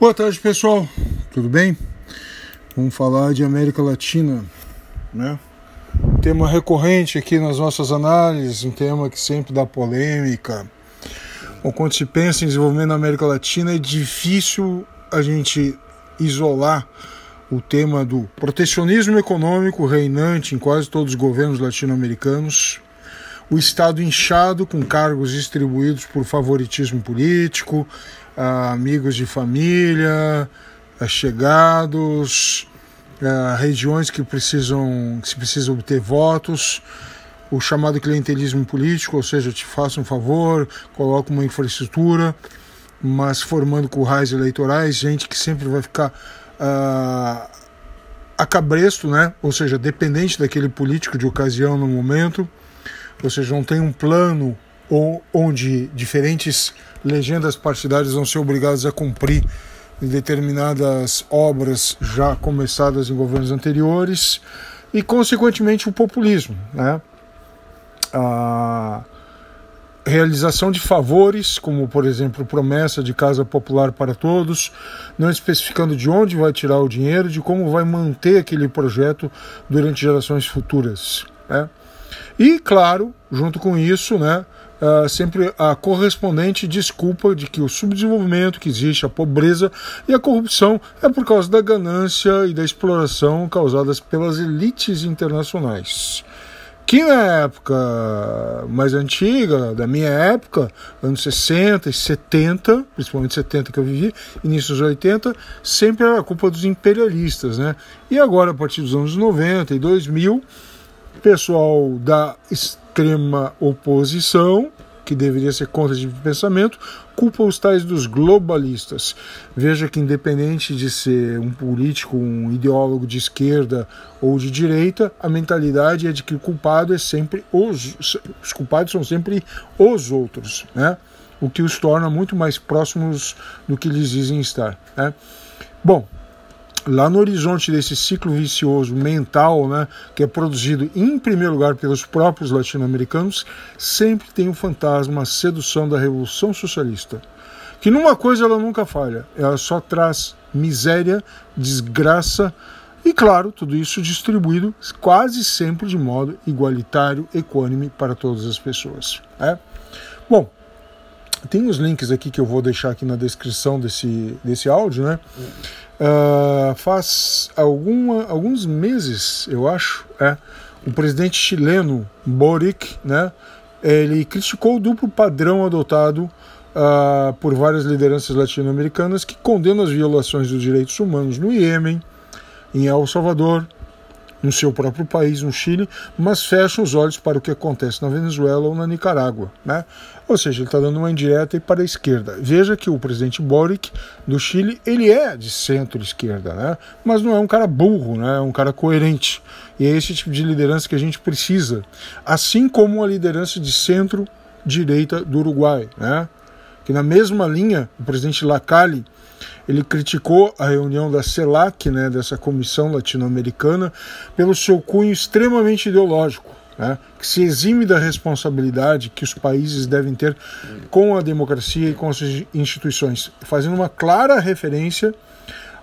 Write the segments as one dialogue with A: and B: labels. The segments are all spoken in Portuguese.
A: Boa tarde, pessoal. Tudo bem? Vamos falar de América Latina, né? Tema recorrente aqui nas nossas análises, um tema que sempre dá polêmica. Bom, quando se pensa em desenvolvimento na América Latina, é difícil a gente isolar o tema do protecionismo econômico reinante em quase todos os governos latino-americanos, o Estado inchado com cargos distribuídos por favoritismo político, amigos de família, chegados, regiões que precisam, que se precisa obter votos, o chamado clientelismo político, ou seja, te faço um favor, coloco uma infraestrutura, mas formando currais eleitorais, gente que sempre vai ficar uh, a cabresto, né? ou seja, dependente daquele político de ocasião no momento ou seja, não tem um plano onde diferentes legendas partidárias vão ser obrigadas a cumprir determinadas obras já começadas em governos anteriores e, consequentemente, o populismo. Né? A realização de favores, como, por exemplo, promessa de casa popular para todos, não especificando de onde vai tirar o dinheiro, de como vai manter aquele projeto durante gerações futuras. Né? E, claro, junto com isso, né, uh, sempre a correspondente desculpa de que o subdesenvolvimento que existe, a pobreza e a corrupção é por causa da ganância e da exploração causadas pelas elites internacionais. Que na época mais antiga, da minha época, anos 60 e 70, principalmente 70 que eu vivi, início dos 80, sempre era culpa dos imperialistas, né? E agora, a partir dos anos 90 e 2000, pessoal da extrema oposição, que deveria ser contra de pensamento, culpa os tais dos globalistas. Veja que, independente de ser um político, um ideólogo de esquerda ou de direita, a mentalidade é de que o culpado é sempre os, os culpados são sempre os outros, né? o que os torna muito mais próximos do que eles dizem estar. Né? Bom, lá no horizonte desse ciclo vicioso mental, né, que é produzido em primeiro lugar pelos próprios latino-americanos, sempre tem o um fantasma, a sedução da revolução socialista. Que numa coisa ela nunca falha, ela só traz miséria, desgraça e, claro, tudo isso distribuído quase sempre de modo igualitário, equânime para todas as pessoas. É? Bom, tem os links aqui que eu vou deixar aqui na descrição desse, desse áudio, né? Uh, faz alguma, alguns meses, eu acho, é, o presidente chileno Boric, né, ele criticou o duplo padrão adotado uh, por várias lideranças latino-americanas que condenam as violações dos direitos humanos no Iêmen, em El Salvador, no seu próprio país, no Chile, mas fecham os olhos para o que acontece na Venezuela ou na Nicarágua. Né? Ou seja, ele está dando uma indireta para a esquerda. Veja que o presidente Boric do Chile, ele é de centro-esquerda, né? mas não é um cara burro, né? é um cara coerente. E é esse tipo de liderança que a gente precisa, assim como a liderança de centro-direita do Uruguai. Né? Que na mesma linha, o presidente Lacalle ele criticou a reunião da CELAC, né, dessa comissão latino-americana, pelo seu cunho extremamente ideológico, né, que se exime da responsabilidade que os países devem ter com a democracia e com as instituições, fazendo uma clara referência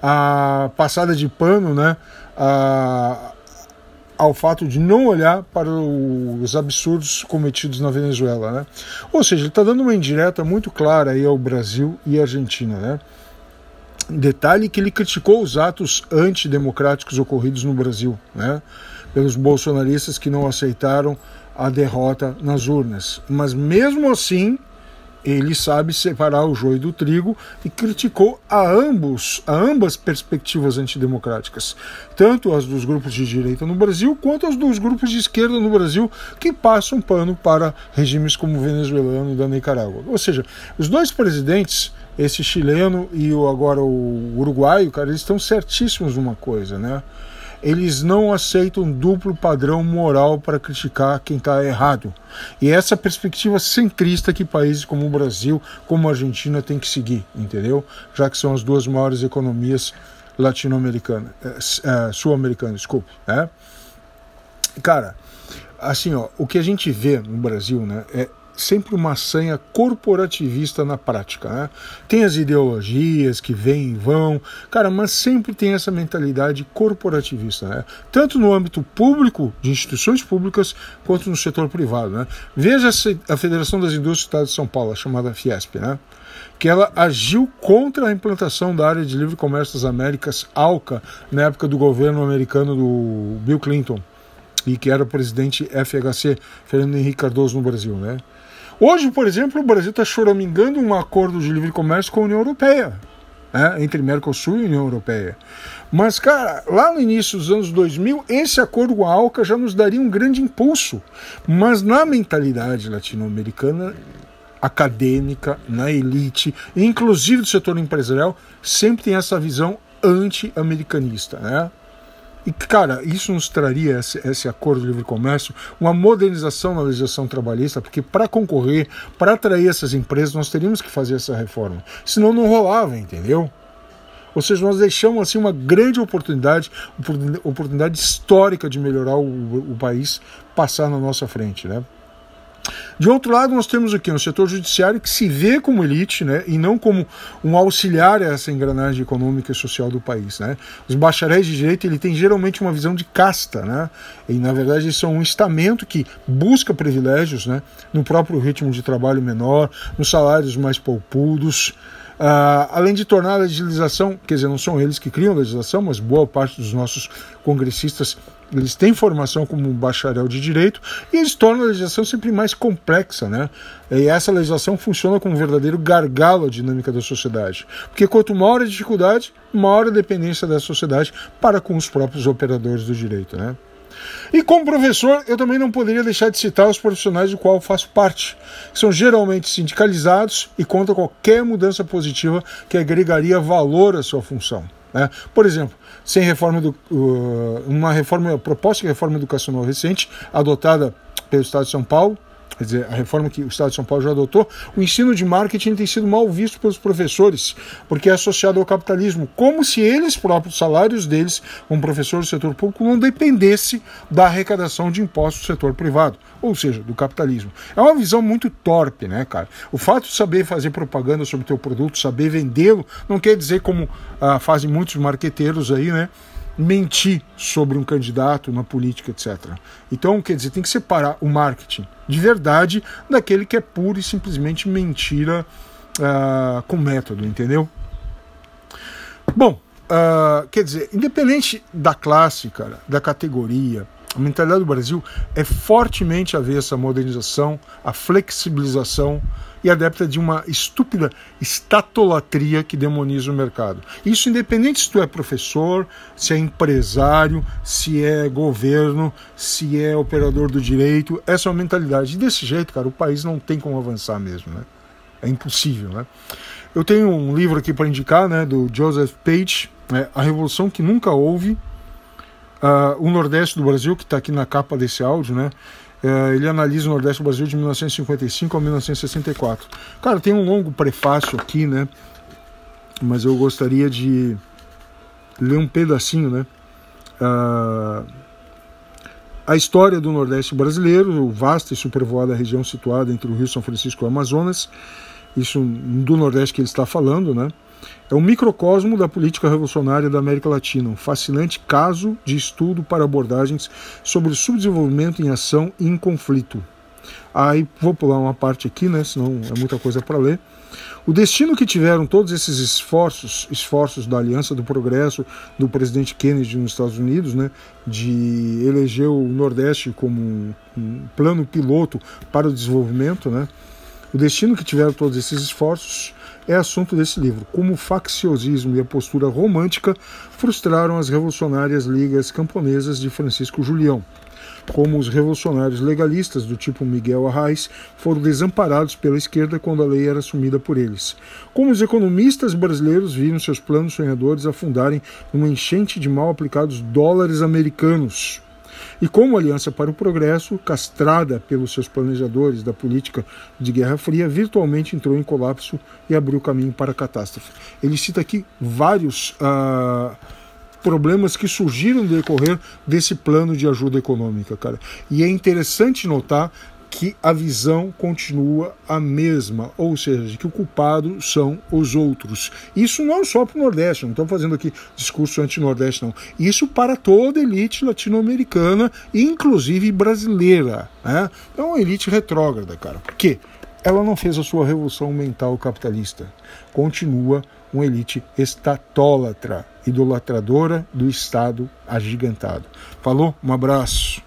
A: à passada de pano, né, a, ao fato de não olhar para os absurdos cometidos na Venezuela, né? Ou seja, ele está dando uma indireta muito clara aí ao Brasil e à Argentina, né? Detalhe que ele criticou os atos antidemocráticos ocorridos no Brasil, né, pelos bolsonaristas que não aceitaram a derrota nas urnas. Mas mesmo assim, ele sabe separar o joio do trigo e criticou a ambos, a ambas perspectivas antidemocráticas, tanto as dos grupos de direita no Brasil quanto as dos grupos de esquerda no Brasil, que passam pano para regimes como o venezuelano e da Nicarágua. Ou seja, os dois presidentes esse chileno e o, agora o uruguaio, cara, eles estão certíssimos numa coisa, né? Eles não aceitam duplo padrão moral para criticar quem está errado. E essa perspectiva centrista que países como o Brasil, como a Argentina têm que seguir, entendeu? Já que são as duas maiores economias latino-americanas, é, é, sul-americanas, desculpe, né? Cara, assim, ó, o que a gente vê no Brasil, né, é sempre uma sanha corporativista na prática. Né? Tem as ideologias que vêm e vão, cara, mas sempre tem essa mentalidade corporativista, né? tanto no âmbito público, de instituições públicas, quanto no setor privado. Né? Veja a Federação das Indústrias do Estado de São Paulo, chamada Fiesp, né? que ela agiu contra a implantação da área de livre comércio das Américas, ALCA, na época do governo americano do Bill Clinton e que era o presidente FHC, Fernando Henrique Cardoso no Brasil, né? Hoje, por exemplo, o Brasil está choramingando um acordo de livre comércio com a União Europeia, né? entre Mercosul e União Europeia. Mas, cara, lá no início dos anos 2000, esse acordo com a ALCA já nos daria um grande impulso. Mas na mentalidade latino-americana, acadêmica, na elite, inclusive do setor empresarial, sempre tem essa visão anti-americanista, né? E, cara, isso nos traria, esse, esse, acordo de livre comércio, uma modernização na legislação trabalhista, porque para concorrer, para atrair essas empresas, nós teríamos que fazer essa reforma. Senão não rolava, entendeu? Ou seja, nós deixamos assim uma grande oportunidade, oportunidade histórica de melhorar o, o país passar na nossa frente, né? De outro lado, nós temos aqui um setor judiciário que se vê como elite né, e não como um auxiliar a essa engrenagem econômica e social do país. Né. Os bacharéis de direito ele tem geralmente uma visão de casta, né, e na verdade eles são um estamento que busca privilégios né, no próprio ritmo de trabalho menor, nos salários mais poupudos. Uh, além de tornar a legislação, quer dizer, não são eles que criam a legislação, mas boa parte dos nossos congressistas eles têm formação como bacharel de direito e eles tornam a legislação sempre mais complexa, né? E essa legislação funciona como um verdadeiro gargalo à dinâmica da sociedade. Porque quanto maior a dificuldade, maior a dependência da sociedade para com os próprios operadores do direito, né? E como professor, eu também não poderia deixar de citar os profissionais do qual faço parte, que são geralmente sindicalizados e contra qualquer mudança positiva que agregaria valor à sua função. Né? Por exemplo, sem reforma do, uma reforma proposta de reforma educacional recente adotada pelo Estado de São Paulo quer dizer, a reforma que o Estado de São Paulo já adotou, o ensino de marketing tem sido mal visto pelos professores, porque é associado ao capitalismo, como se eles próprios, salários deles, como professor do setor público, não dependesse da arrecadação de impostos do setor privado, ou seja, do capitalismo. É uma visão muito torpe, né, cara? O fato de saber fazer propaganda sobre o teu produto, saber vendê-lo, não quer dizer como ah, fazem muitos marqueteiros aí, né? Mentir sobre um candidato na política, etc. Então, quer dizer, tem que separar o marketing de verdade daquele que é puro e simplesmente mentira uh, com método, entendeu? Bom, uh, quer dizer, independente da classe, cara, da categoria, a mentalidade do Brasil é fortemente avessa à modernização, à flexibilização e adepta de uma estúpida estatolatria que demoniza o mercado. Isso independente se tu é professor, se é empresário, se é governo, se é operador do direito, essa é uma mentalidade. E desse jeito, cara, o país não tem como avançar mesmo, né? É impossível, né? Eu tenho um livro aqui para indicar, né, do Joseph Page, né, A Revolução que Nunca Houve, uh, o Nordeste do Brasil, que está aqui na capa desse áudio, né? É, ele analisa o Nordeste do Brasil de 1955 a 1964. Cara, tem um longo prefácio aqui, né? Mas eu gostaria de ler um pedacinho, né? Uh, a história do Nordeste brasileiro, vasta e supervoada região situada entre o Rio São Francisco e o Amazonas, isso do Nordeste que ele está falando, né? É um microcosmo da política revolucionária da América Latina, um fascinante caso de estudo para abordagens sobre o subdesenvolvimento em ação e em conflito. Aí vou pular uma parte aqui, né, senão é muita coisa para ler. O destino que tiveram todos esses esforços, esforços da Aliança do Progresso do presidente Kennedy nos Estados Unidos, né, de eleger o Nordeste como um, um plano piloto para o desenvolvimento, né, o destino que tiveram todos esses esforços é assunto desse livro, como o facciosismo e a postura romântica frustraram as revolucionárias ligas camponesas de Francisco Julião. Como os revolucionários legalistas do tipo Miguel Arraes foram desamparados pela esquerda quando a lei era assumida por eles. Como os economistas brasileiros viram seus planos sonhadores afundarem numa enchente de mal aplicados dólares americanos e como Aliança para o Progresso, castrada pelos seus planejadores da política de Guerra Fria, virtualmente entrou em colapso e abriu caminho para a catástrofe. Ele cita aqui vários uh, problemas que surgiram no decorrer desse plano de ajuda econômica, cara. E é interessante notar que a visão continua a mesma, ou seja, que o culpado são os outros. Isso não só para o Nordeste, não estamos fazendo aqui discurso anti-Nordeste, não. Isso para toda elite latino-americana, inclusive brasileira. Né? É uma elite retrógrada, cara. Por quê? Ela não fez a sua revolução mental capitalista. Continua uma elite estatólatra, idolatradora do Estado agigantado. Falou? Um abraço.